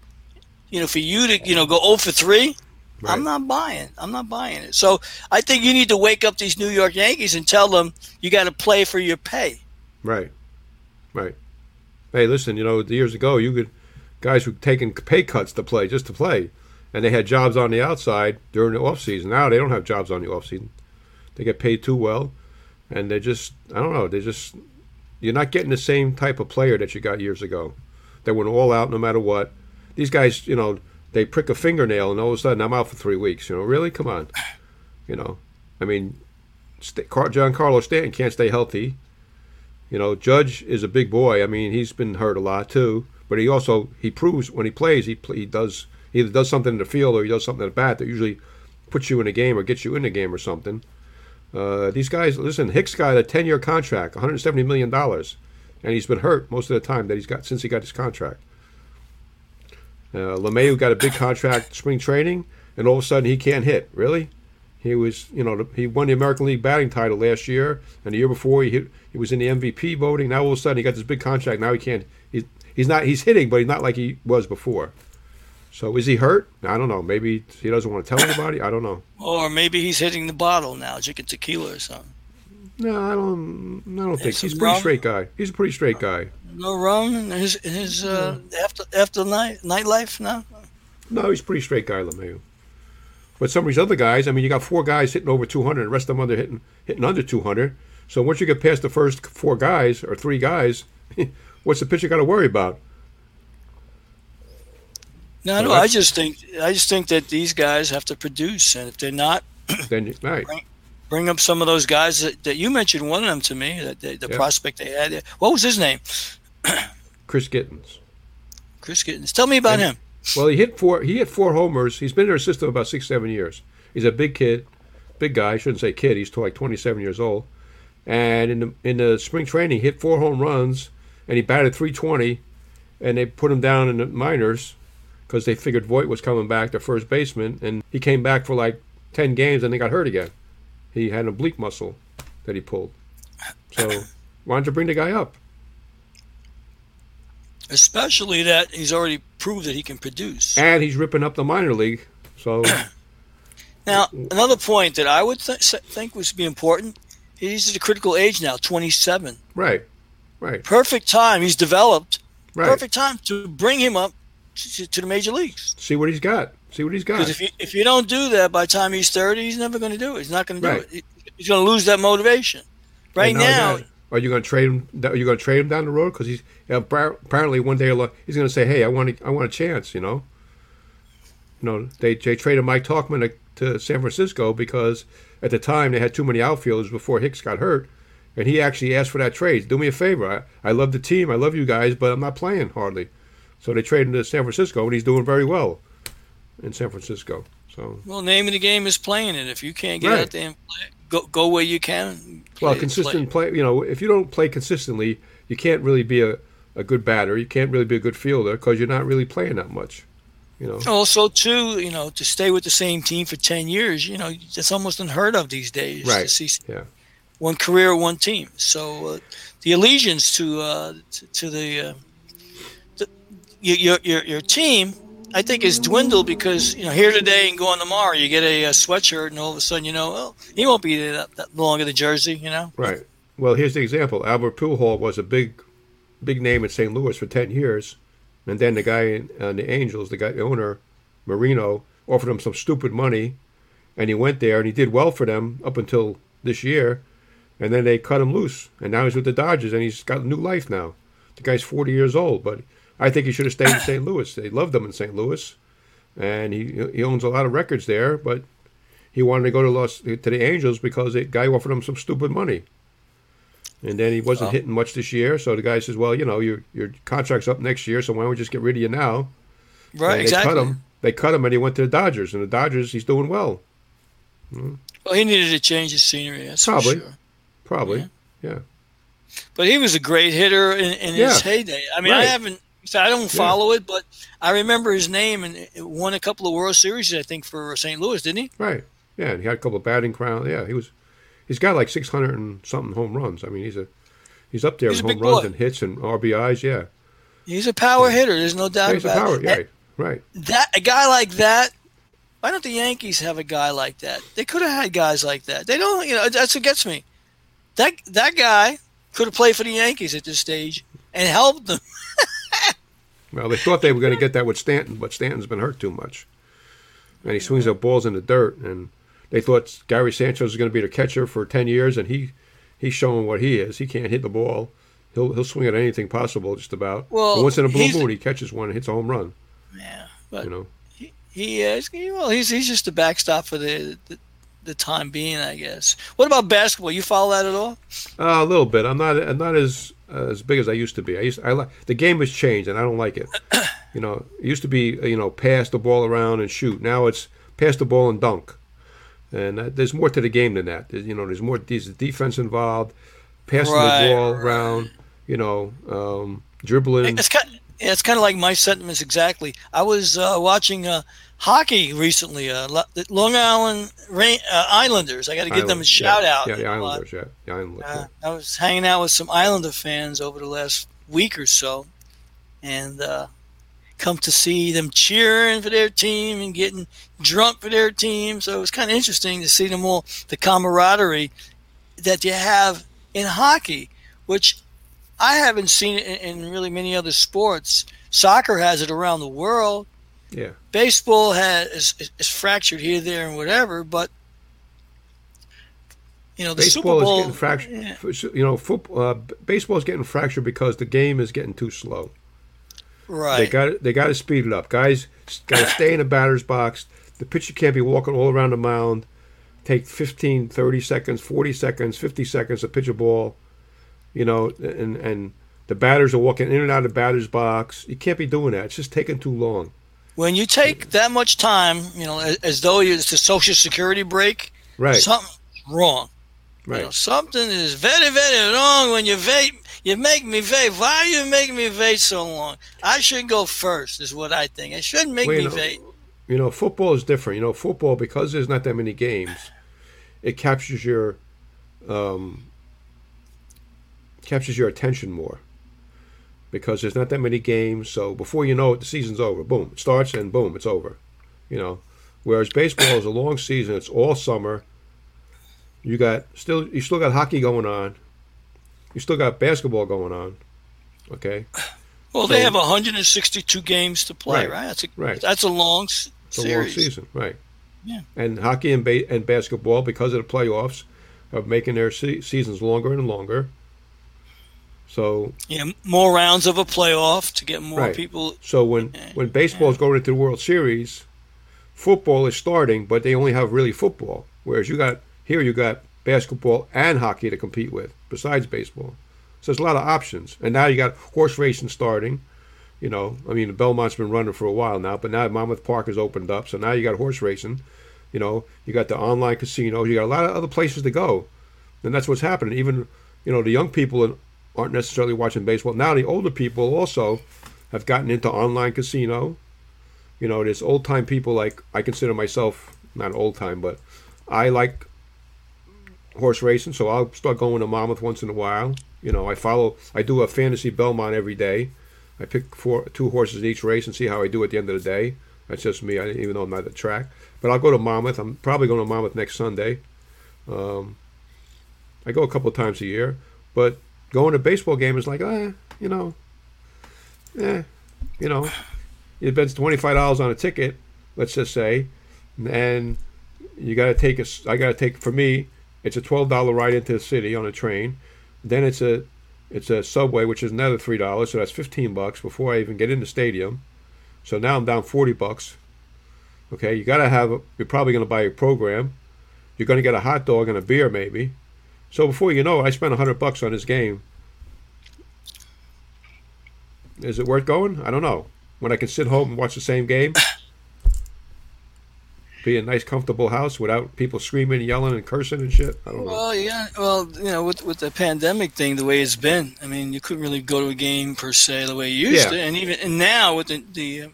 you know, for you to you know go 0 for three, Right. I'm not buying. I'm not buying it. So I think you need to wake up these New York Yankees and tell them you got to play for your pay. Right. Right. Hey, listen, you know, years ago, you could guys were taking pay cuts to play just to play, and they had jobs on the outside during the off season. Now they don't have jobs on the off season. They get paid too well, and they just I don't know. They just you're not getting the same type of player that you got years ago. They went all out no matter what. These guys, you know, they prick a fingernail and all of a sudden I'm out for three weeks. You know, really? Come on. You know, I mean, Giancarlo Stanton can't stay healthy. You know, Judge is a big boy. I mean, he's been hurt a lot too, but he also he proves when he plays he he does he either does something in the field or he does something at bat that usually puts you in a game or gets you in a game or something. Uh, these guys, listen, Hicks got a ten year contract, 170 million dollars, and he's been hurt most of the time that he's got since he got his contract. Uh, LeMahieu got a big contract spring training, and all of a sudden he can't hit. Really? He was, you know, he won the American League batting title last year, and the year before he hit, he was in the MVP voting. Now all of a sudden he got this big contract. Now he can't. He's he's not. He's hitting, but he's not like he was before. So is he hurt? I don't know. Maybe he doesn't want to tell anybody. I don't know. Or maybe he's hitting the bottle now, drinking tequila or something. No, I don't. I don't think Is he's a pretty wrong? straight guy. He's a pretty straight guy. No rum in his in his uh, after after night nightlife now. No, he's a pretty straight guy, LeMahieu. But some of these other guys, I mean, you got four guys hitting over 200, the rest of them under hitting hitting under 200. So once you get past the first four guys or three guys, what's the pitcher got to worry about? No, So no. I just think I just think that these guys have to produce, and if they're not, Then you- right, bring up some of those guys that, that you mentioned. One of them to me, that the, the prospect they had. What was his name? Chris Gittens. Chris Gittens. Tell me about And- him. Well, he hit four. He hit four homers. He's been in our system about six, seven years. He's a big kid, big guy. I shouldn't say kid. He's like 27 years old. And in the in the spring training, he hit four home runs, and he batted 320. And they put him down in the minors because they figured Voit was coming back, the first baseman, and he came back for like 10 games, and they got hurt again. He had an oblique muscle that he pulled. So why don't you bring the guy up? Especially that he's already proved that he can produce. And he's ripping up the minor league. So Now, another point that I would th- think would be important. He's at a critical age now, 27. right, right, Perfect time. He's developed. right. Perfect time to bring him up to, the major leagues. see what he's got. See what he's got. Because if you if you don't do that by the time he's thirty, he's never going to do it. He's not going to do it. He's going to lose that motivation. Right now, that, are you going to trade him? Are you going to trade him down the road? Because he's appar- apparently one day he's going to say, "Hey, I want a, I want a chance." You know. You know, they they traded Mike Tauchman to, to San Francisco because at the time they had too many outfielders before Hicks got hurt, and he actually asked for that trade. Do me a favor. I, I love the team. I love you guys, but I'm not playing hardly. So they traded him to San Francisco, and he's doing very well in San Francisco. So well, name of the game is playing it. If you can't get Right. out there and play, go go where you can. Well, consistent play. You know, if you don't play consistently, you can't really be a, a good batter. You can't really be a good fielder because you're not really playing that much. You know. Also, too, you know, to stay with the same team for ten years, you know, that's almost unheard of these days. To Right. see Yeah. one career, one team. So uh, the allegiance to uh, to, to the, uh, the your, your your team, I think, is dwindled because you know here today and gone tomorrow. You get a, uh sweatshirt, and all of a sudden, you know, well, he won't be that, that long in the jersey. You know, Right. Well, here's the example. Albert Pujols was a big, big name in St. Louis for ten years, and then the guy in uh, the Angels, the guy the owner, Moreno, offered him some stupid money, and he went there and he did well for them up until this year, and then they cut him loose, and now he's with the Dodgers and he's got a new life now. The guy's forty years old, but I think he should have stayed in St. Louis. They loved him in St. Louis, and he he owns a lot of records there, but. He wanted to go to Los to the Angels because the guy offered him some stupid money. And then he wasn't Oh. hitting much this year, so the guy says, "Well, you know, your your contract's up next year, so why don't we just get rid of you now?" right? And exactly. They cut him. They cut him, and he went to the Dodgers. And the Dodgers, he's doing well, hmm. Well, he needed to change his scenery. That's Probably. For sure. probably. Yeah, But he was a great hitter in, in his heyday. I mean, I haven't. So I don't follow it, but I remember his name and won a couple of World Series, I think, for St. Louis, didn't he? right. Yeah, and he had a couple of batting crowns. Yeah, he was. He's got like six hundred and something home runs. I mean, he's a he's up there He's in home runs boy. and hits and RBIs. Yeah, He's a power hitter. There's no doubt Yeah, he's a power. it. Right, right. That a guy like that. Why don't the Yankees have a guy like that? They could have had guys like that. They don't. You know, that's what gets me. That that guy could have played for the Yankees at this stage and helped them. Well, they thought they were going to get that with Stanton, but Stanton's been hurt too much, and he swings up balls in the dirt. And they thought Gary Sanchez was going to be the catcher for ten years, and he he's showing what he is. He can't hit the ball. He'll he'll swing at anything possible, just about. Well, but once in a blue moon, he catches one and hits a home run. Yeah, but You know, He is. Well, he's he's just a backstop for the, the the time being, I guess. What about basketball? You follow that at all? uh, a little bit. I'm not I'm not as uh, as big as I used to be. I used I like the game has changed, and I don't like it. you know, it used to be you know pass the ball around and shoot. Now it's pass the ball and dunk. And uh, there's more to the game than that. There's, you know, there's more. There's defense involved, passing Right, the ball right. around. You know, um, dribbling. It's kind. Yeah, it's kind of like my sentiments exactly. I was uh, watching uh, hockey recently. Uh, Long Island Rain, uh, Islanders. I got to give them a shout yeah. out. Yeah, the Uh, Islanders. Yeah, the Islanders. Uh, yeah. I was hanging out with some Islander fans over the last week or so, and uh, come to see them cheering for their team and getting drunk for their team. So it was kind of interesting to see them all, the camaraderie that you have in hockey, which I haven't seen it in, in really many other sports. Soccer has it around the world. Yeah. Baseball has is, is fractured here, there, and whatever, but. You know the Baseball Super Bowl. is getting fractured. yeah. You know, football. Uh, baseball is getting fractured because the game is getting too slow. Right. They got they got to speed it up. Guys got to stay in the batter's box. The pitcher can't be walking all around the mound. Take 15, 30 seconds, 40 seconds, 50 seconds to pitch a ball. You know, and and the batters are walking in and out of the batter's box. You can't be doing that. It's just taking too long. when you take that much time, you know, as, as though it's a social security break, Right. something's wrong. You know, right. something is very, very wrong when you vape. You make me vape. Why are you making me vape so long? I should go first, is what I think. It shouldn't make Well, me know, vape. You know, football is different. You know, football because there's not that many games, it captures your um, captures your attention more. Because there's not that many games, so before you know it, the season's over. Boom, it starts and boom, it's over. You know, whereas baseball is a long season. It's all summer. You got still you still got hockey going on. You still got basketball going on. Okay. Well, they have 162 games to play, Right, right? That's a right. that's a long s- the long season, right? Yeah. And hockey and ba- and basketball, because of the playoffs, are making their se- seasons longer and longer. So, Yeah, more rounds of a playoff to get more Right. people. so when when baseball is going into the World Series, football is starting, but they only have really football. Whereas you got here, you got basketball and hockey to compete with, besides baseball. So there's a lot of options. And now you got horse racing starting. You know, I mean, the Belmont's been running for a while now, but now Monmouth Park has opened up. So now you got horse racing. You know, you got the online casinos. You got a lot of other places to go. And that's what's happening. Even, you know, the young people aren't necessarily watching baseball. Now the older people also have gotten into online casino. You know, there's old time people like I consider myself not old time, but I like horse racing, so I'll start going to Monmouth once in a while. You know, I follow. I do a fantasy Belmont every day. I pick four, two horses in each race and see how I do at the end of the day. That's just me. I, even though I'm not at the track, but I'll go to Monmouth. I'm probably going to Monmouth next Sunday. Um, I go a couple of times a year, but going to baseball game is like, eh, you know, eh, you know, you spend twenty five dollars on a ticket, let's just say, and you got to take a. I got to take for me. It's a twelve dollar ride into the city on a train. Then it's a it's a subway, which is another three dollars, so that's fifteen bucks before I even get in the stadium. So now I'm down forty bucks. Okay, you got to have. A, you're probably going to buy a program. You're going to get a hot dog and a beer, maybe. So before you know it, I spent hundred bucks on this game. Is it worth going? I don't know. When I can sit home and watch the same game, be in a nice, comfortable house without people screaming, and yelling, and cursing and shit. I don't know. Well, yeah. Well, you know, with with the pandemic thing, the way it's been, I mean, you couldn't really go to a game per se the way you used Yeah. to, and even and now with the the. Uh,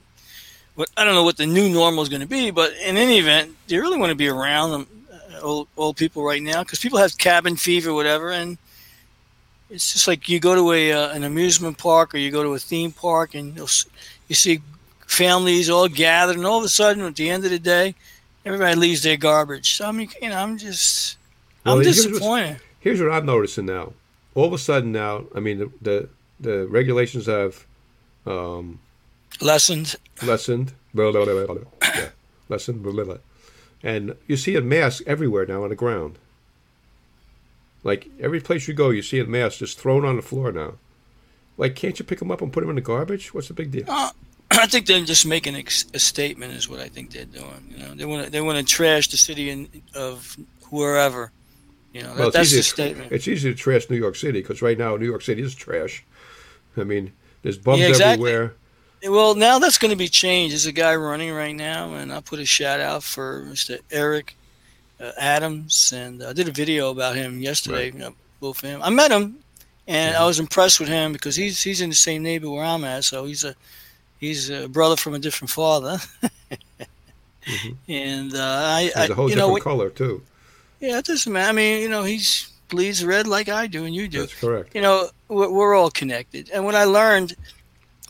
what, I don't know what the new normal is going to be, but in any event, do you really want to be around uh, old old people right now? Because people have cabin fever, whatever, and it's just like you go to a uh, an amusement park or you go to a theme park, and you'll, you see families all gathered, and all of a sudden, at the end of the day, everybody leaves their garbage. So I mean, you know, I'm just Well, I'm disappointed. Here's what I'm noticing now. All of a sudden now, I mean, the the, the regulations have um, Lessons. lessened. Blah, blah. Yeah, lessened. Blah, blah. And you see a mask everywhere now on the ground. Like every place you go, you see a mask just thrown on the floor now. Like, can't you pick them up and put them in the garbage? What's the big deal? Uh, I think they're just making a, a statement, is what I think they're doing. You know, they want to they want to trash the city in, of wherever. You know, that, Well, that's easy the statement. It's easy to trash New York City because right now New York City is trash. I mean, there's bums Yeah, exactly. everywhere. Well, now that's going to be changed. There's a guy running right now, and I'll put a shout out for Mr. Eric uh, Adams, and I did a video about him yesterday. You know, both of him. I met him, and I was impressed with him because he's he's in the same neighborhood where I'm at, so he's a he's a brother from a different father. And uh, I, There's I a whole you know, different color too. yeah, it doesn't matter. I mean, you know, he's bleeds red like I do, and you do. That's correct. you know we're, we're all connected and what i learned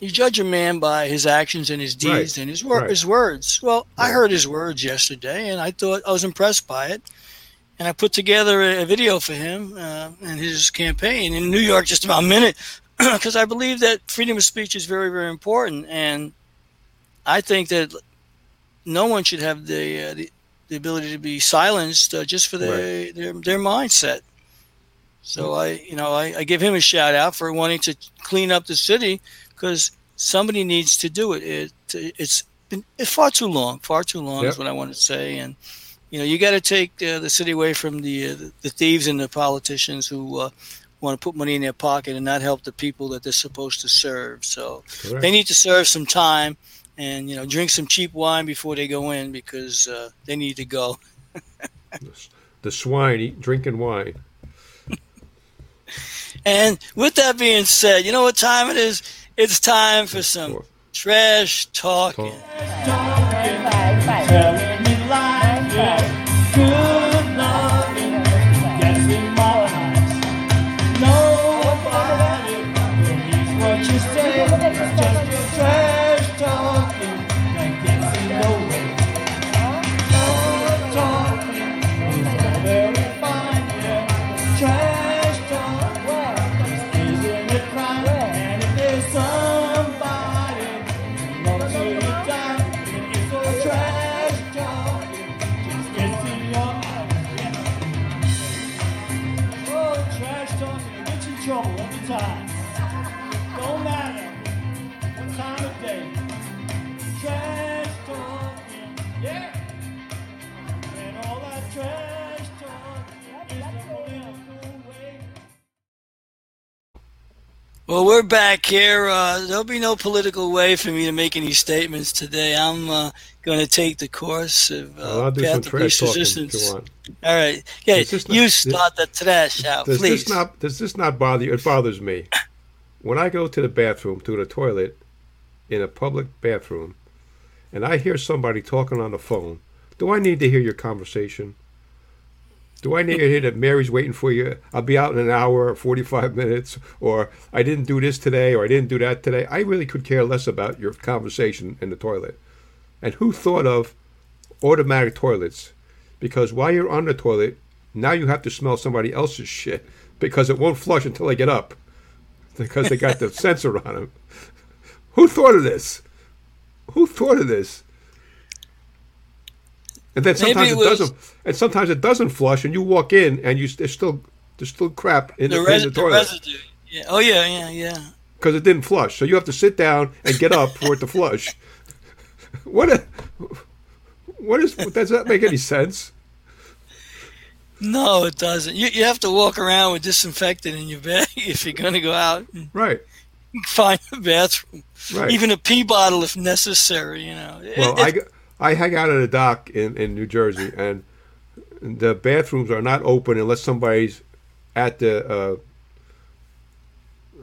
you judge a man by his actions and his deeds Right. and his, wor- Right. his words. Well i heard his words yesterday and i thought i was impressed by it. And i put together a, a video for him uh, and his campaign in new york just about a minute because i believe that freedom of speech is very very important. And i think that no one should have the uh, the, the ability to be silenced uh, just for their, their their mindset. So I, you know, I, I give him a shout out for wanting to clean up the city because somebody needs to do it. It it's been it's far too long, far too long Yep. is what I want to say. And you know, you got to take uh, the city away from the, uh, the thieves and the politicians who uh, want to put money in their pocket and not help the people that they're supposed to serve. So Correct. they need to serve some time and you know drink some cheap wine before they go in because uh, they need to go. the swine eat drinking wine. And with that being said, you know what time it is? It's time for some trash talking. Telling Well, we're back here. Uh, there'll be no political way for me to make any statements today. I'm uh, going to take the course of uh, Well, I'll do some of trash least talking if resistance. you want. All right. Yeah, not- you start the trash out, Does please. this not does this not bother you? It bothers me. When I go to the bathroom, to the toilet, in a public bathroom, and I hear somebody talking on the phone, do I need to hear your conversation? Do I need to hear that Mary's waiting for you? I'll be out in an hour or 45 minutes, or I didn't do this today, or I didn't do that today. I really could care less about your conversation in the toilet. And who thought of automatic toilets? Because while you're on the toilet, now you have to smell somebody else's shit because it won't flush until I get up because they got the sensor on them. Who thought of this? Who thought of this? And then sometimes it it, doesn't, and sometimes it doesn't flush, and you walk in and you there's still there's still crap in the, the, res- in the the residue. Yeah. Oh yeah, yeah, yeah. because it didn't flush. So you have to sit down and get up for it to flush. What a what is does that make any sense? No, it doesn't. You you have to walk around with disinfectant in your bag if you're going to go out and Right, find a bathroom, right. even a pee bottle if necessary. You know. Well, I, I hang out at a dock in, in New Jersey, and the bathrooms are not open unless somebody's at the. Uh,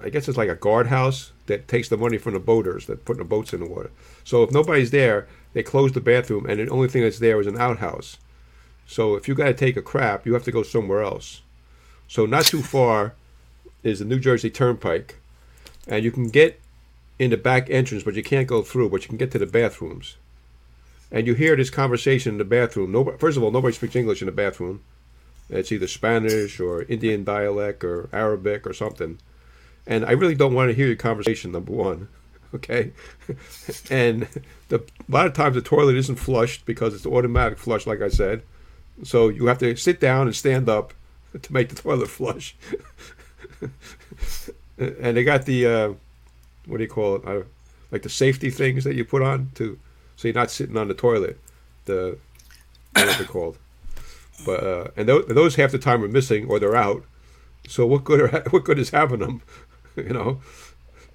I guess it's like a guardhouse that takes the money from the boaters that put the boats in the water. So if nobody's there, they close the bathroom, and the only thing that's there is an outhouse. So if you got to take a crap, you have to go somewhere else. So not too far is the New Jersey Turnpike, and you can get in the back entrance, but you can't go through. But you can get to the bathrooms and you hear this conversation in the bathroom. Nobody, first of all, nobody speaks English in the bathroom. It's either Spanish or Indian dialect or Arabic or something. And I really don't want to hear your conversation. Number one, okay. and the, a lot of times the toilet isn't flushed because it's automatic flush, like I said. So you have to sit down and stand up to make the toilet flush. and they got the uh, what do you call it? Uh, like the safety things that you put on to so you're not sitting on the toilet. The what they're they called? But uh, and those, those half the time are missing or they're out. So what good are what good is having them? you know,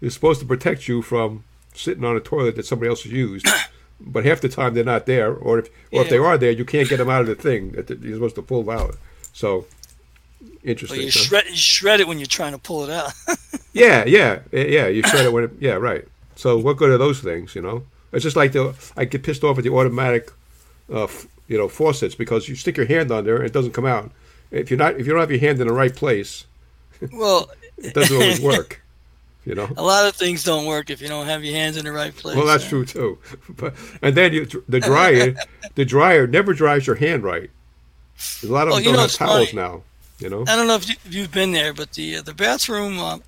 it's supposed to protect you from sitting on a toilet that somebody else has used. But half the time they're not there, or if or if they are there, you can't get them out of the thing that you're supposed to pull out. So well, interesting. you huh? shred you shred it when you're trying to pull it out. Yeah, yeah, yeah. You shred it when it. Yeah, right. So what good are those things? You know, it's just like the I get pissed off at the automatic, uh, f- you know, faucets because you stick your hand on there and it doesn't come out. If you're not, if you don't have your hand in the right place, well, it doesn't always work. You know. a lot of things don't work if you don't have your hands in the right place. Well, that's Uh, true too. But and then you, the dryer, the dryer never dries your hand right. A lot of Oh, them you don't know, have towels funny. now. You know. I don't know if, you, you've been there, but the uh, the bathroom uh,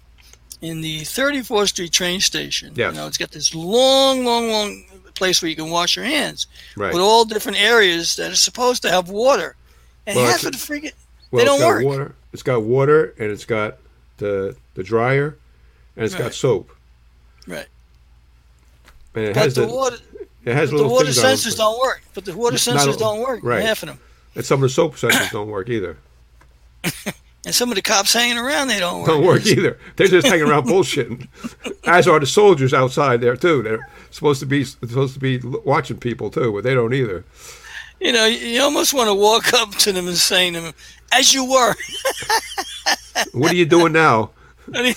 in the 34th Street train station, Yes. you know, it's got this long, long, long place where you can wash your hands Right. with all different areas that are supposed to have water, and Well, half of the freaking Well, they don't it's got work. water. It's got water, and it's got the the dryer, and it's got soap. Right. And it but has the, the, water it has but the water things on it. sensors don't work. But the water sensors all- don't work. right. Half of them, And some of the soap sensors don't work either. and some of the cops hanging around they don't work. Don't work either. They're just hanging around bullshitting. As are the soldiers outside there too. They're supposed to be supposed to be watching people too, but they don't either. You know, you, almost want to walk up to them and say to them, "As you were." What are you doing now? Let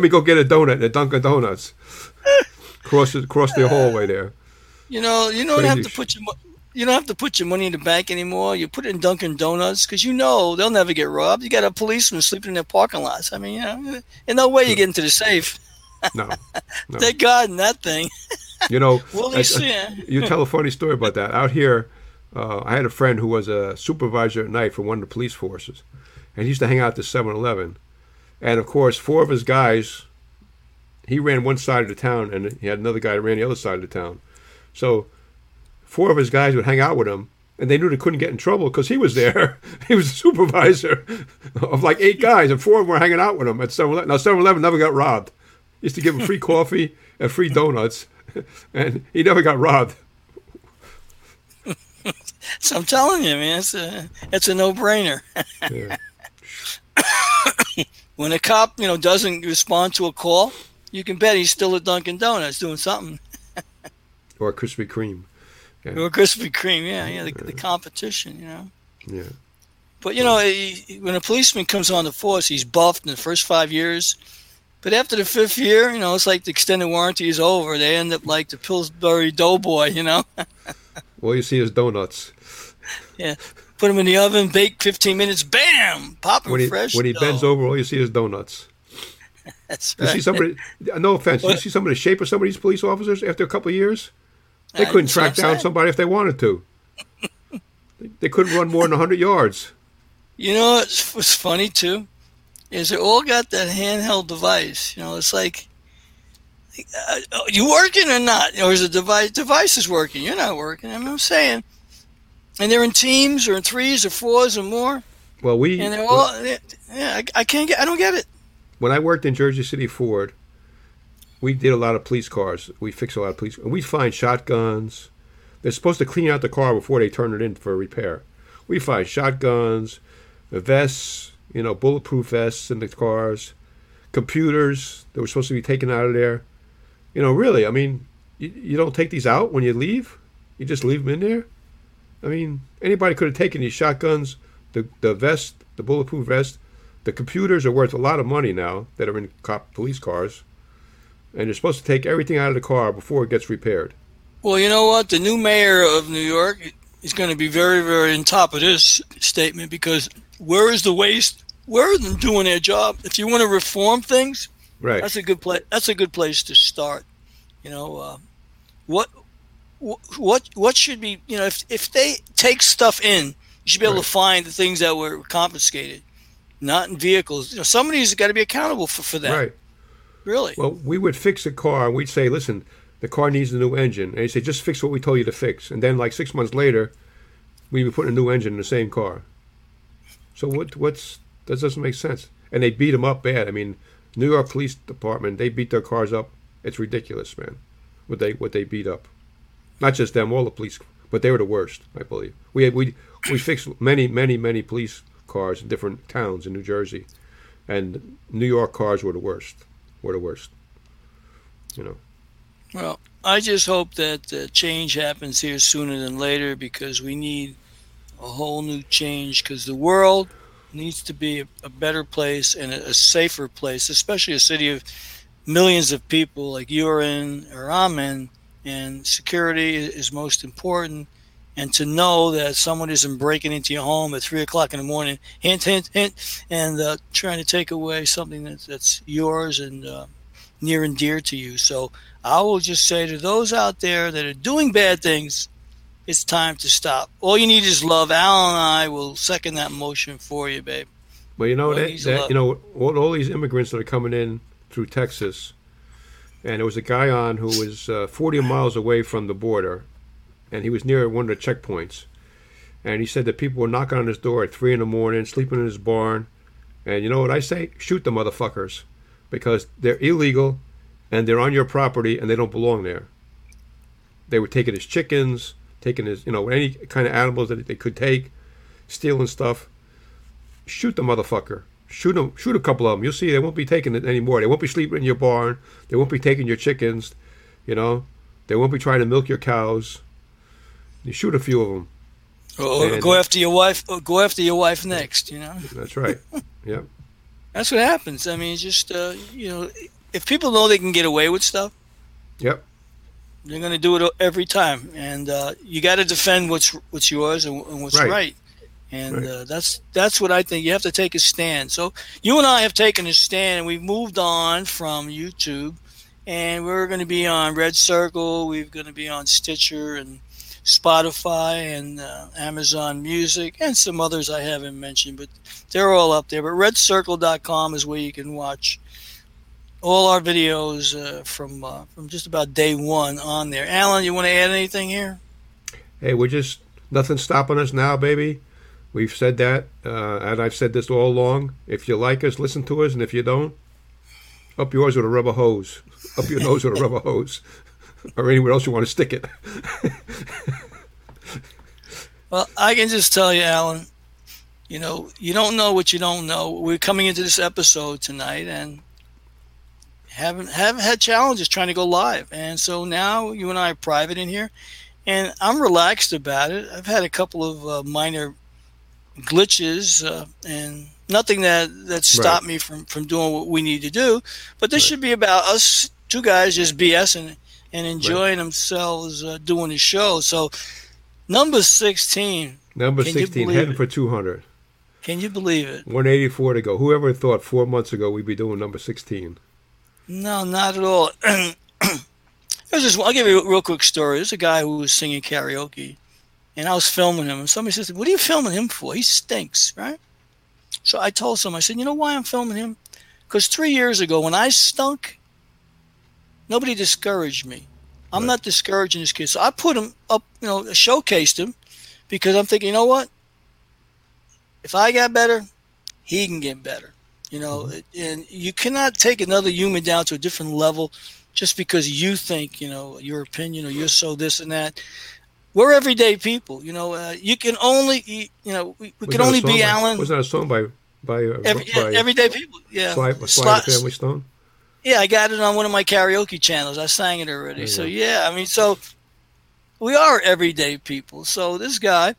me go get a donut at Dunkin' Donuts. Cross the, cross the hallway there. You know, you don't have to put your you don't have to put your money in the bank anymore. You put it in Dunkin' Donuts because you know they'll never get robbed. You got a policeman sleeping in their parking lots. I mean, you know, in no way you get into the safe. No, no. Thank God in that thing. You know, I- you see? eh? you tell a funny story about that. Out here, uh, I had a friend who was a supervisor at night for one of the police forces, and he used to hang out at the 7-Eleven. And of course, four of his guys, he ran one side of the town, and he had another guy that ran the other side of the town. So, four of his guys would hang out with him, and they knew they couldn't get in trouble because he was there. he was a supervisor of like eight guys, and four of them were hanging out with him at 7-Eleven. Now, 7-Eleven never got robbed. Used to give him free coffee and free donuts, and he never got robbed. So I'm telling you, man, it's a it's a no brainer. Yeah. when a cop, you know, doesn't respond to a call, you can bet he's still at Dunkin' Donuts doing something. Or Krispy Kreme. Yeah. Or Krispy Kreme, yeah, yeah, the, the competition, you know. Yeah. But you know, he, when a policeman comes on the force, he's buffed in the first five years. But after the fifth year, you know, it's like the extended warranty is over. They end up like the Pillsbury Doughboy, you know. All you see is donuts. yeah, put them in the oven, bake 15 minutes, bam, pop 'em When he fresh. when he bends over, all you see is donuts. That's You see somebody. No offense. You see some of the shape of some of these police officers after a couple of years. They Uh, couldn't what track down somebody if they wanted to. They- They couldn't run more than 100 yards. You know what's, what's funny too is they all got that handheld device. You know, it's like, uh, uh, you working or not? Or is the device device is working? You're not working. I mean, I'm saying, and they're in teams or in threes or fours or more, Well, we and they're all. Yeah, I, I can't get. I don't get it. when I worked in Jersey City Ford, we did a lot of police cars. We fixed a lot of police. We'd find shotguns. They're supposed to clean out the car before they turn it in for repair. We find shotguns, vests, you know, bulletproof vests in the cars, computers that were supposed to be taken out of there. You know, really, I mean, you, you don't take these out when you leave. You just leave them in there. I mean, anybody could have taken these shotguns, the the vest, the bulletproof vest, the computers are worth a lot of money now that are in cop police cars, and you're supposed to take everything out of the car before it gets repaired. Well, you know what? The new mayor of New York is going to be very, very on top of this statement because where is the waste? Where are them doing their job? If you want to reform things, Right. that's a good place. That's a good place to start. You know, uh, what, what, what should be? You know, if if they take stuff in, you should be able Right. to find the things that were confiscated, not in vehicles. You know, somebody's got to be accountable for, for that. Right. Really. Well, we would fix a car and we'd say, listen, the car needs a new engine. And he'd say, just fix what we told you to fix. And then, like six months later, we'd be putting a new engine in the same car. So what? What's that doesn't make sense. And they beat them up bad. I mean, New York Police Department, they beat their cars up. It's ridiculous, man. What they what they beat up. Not just them, all the police, but they were the worst, I believe. We had, we we fixed many many many police cars in different towns in New Jersey, and New York cars were the worst. Were the worst. You know. Well, I just hope that uh, change happens here sooner than later because we need a whole new change because the world needs to be a, a better place and a, a safer place, especially a city of millions of people like you're in or I'm in. And security is most important. And to know that someone isn't breaking into your home at three o'clock in the morning, hint, hint, hint, and uh, trying to take away something that's, that's yours and uh, near and dear to you. So I will just say to those out there that are doing bad things, it's time to stop. All you need is love. Al and I will second that motion for you, babe. Well, you know Well, that, that you know all, all these immigrants that are coming in through Texas, and there was a guy on who was uh, 40 miles away from the border, and he was near one of the checkpoints, and he said that people were knocking on his door at three in the morning, sleeping in his barn, and you know what I say? Shoot the motherfuckers, because they're illegal, and they're on your property, and they don't belong there. They were taking his chickens, taking his you know any kind of animals that they could take, stealing stuff shoot the motherfucker. Shoot him. Shoot a couple of them. You'll see they won't be taking it anymore. They won't be sleeping in your barn. They won't be taking your chickens. You know, they won't be trying to milk your cows. You shoot a few of them. And- go after your wife. Go after your wife next. You know, That's right. yep. that's what happens. I mean, just uh, you know, if people know they can get away with stuff, Yep. they're going to do it every time. And uh, you got to defend what's what's yours and, and what's Right. right. And Right. uh, that's that's what I think. You have to take a stand. So you and I have taken a stand, and we've moved on from YouTube, and we're going to be on Red Circle. We're going to be on Stitcher and Spotify and uh, Amazon Music and some others I haven't mentioned, but they're all up there. But RedCircle.com is where you can watch all our videos uh, from uh, from just about day one on there. Alan, you want to add anything here? Hey, we're just nothing's stopping us now, baby. We've said that, uh, and I've said this all along. If you like us, listen to us, and if you don't, up yours with a rubber hose, up your nose with a rubber hose, or anywhere else you want to stick it. Well, I can just tell you, Alan, you know, you don't know what you don't know. We're coming into this episode tonight and haven't haven't had challenges trying to go live, and so now you and I are private in here, and I'm relaxed about it. I've had a couple of uh, minor glitches uh, and nothing that that stopped me from from doing what we need to do. But this Right. should be about us two guys just BSing and enjoying themselves uh, doing the show. So number sixteen, Number 16, believe heading it? for 200. can you believe it? 184 to go. Whoever thought four months ago we'd be doing number 16? No, not at all. There's this. I'll give you a real quick story. There's a guy who was singing karaoke, and I was filming him. And somebody says, "What are you filming him for? He stinks, right?" So I told someone, I said, "You know why I'm filming him? Because three years ago, when I stunk, nobody discouraged me. I'm Right. not discouraging this kid. So I put him up, you know, showcased him, because I'm thinking, you know what? If I got better, he can get better. You know, and you cannot take another human down to a different level just because you think, you know, your opinion or you're so this and that. We're everyday people. You know, uh, you can only, you know, we, we can only be by- Alan. Was that a song by by, uh, Every, yeah, by everyday people. Yeah. Sly, Sly Sly- Family Stone? Yeah, I got it on one of my karaoke channels. I sang it already. So yeah, I mean, so we are everyday people. So this guy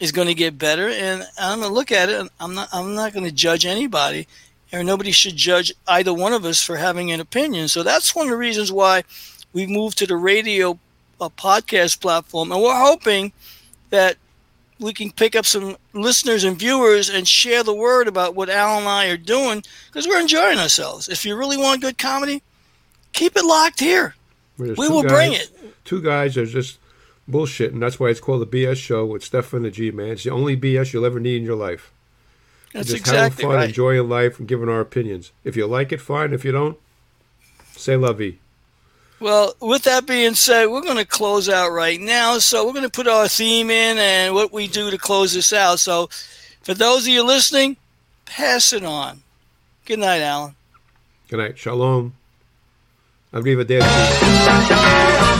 is going to get better, and I'm going to look at it. And I'm not. I'm not going to judge anybody, or nobody should judge either one of us for having an opinion. So that's one of the reasons why we moved to the radio uh, podcast platform, and we're hoping that we can pick up some listeners and viewers and share the word about what Al and I are doing because we're enjoying ourselves. If you really want good comedy, keep it locked here. There's We will bring it. Two guys are just bullshitting. That's why it's called the BS show with Stef and the G Man. It's the only BS you'll ever need in your life. That's just exactly having fun, right. enjoying life, and giving our opinions. If you like it, fine. If you don't, say vie. Well, with that being said, we're going to close out right now. So we're going to put our theme in and what we do to close this out. So for those of you listening, pass it on. Good night, Alan. Good night. Shalom. Arrivederci.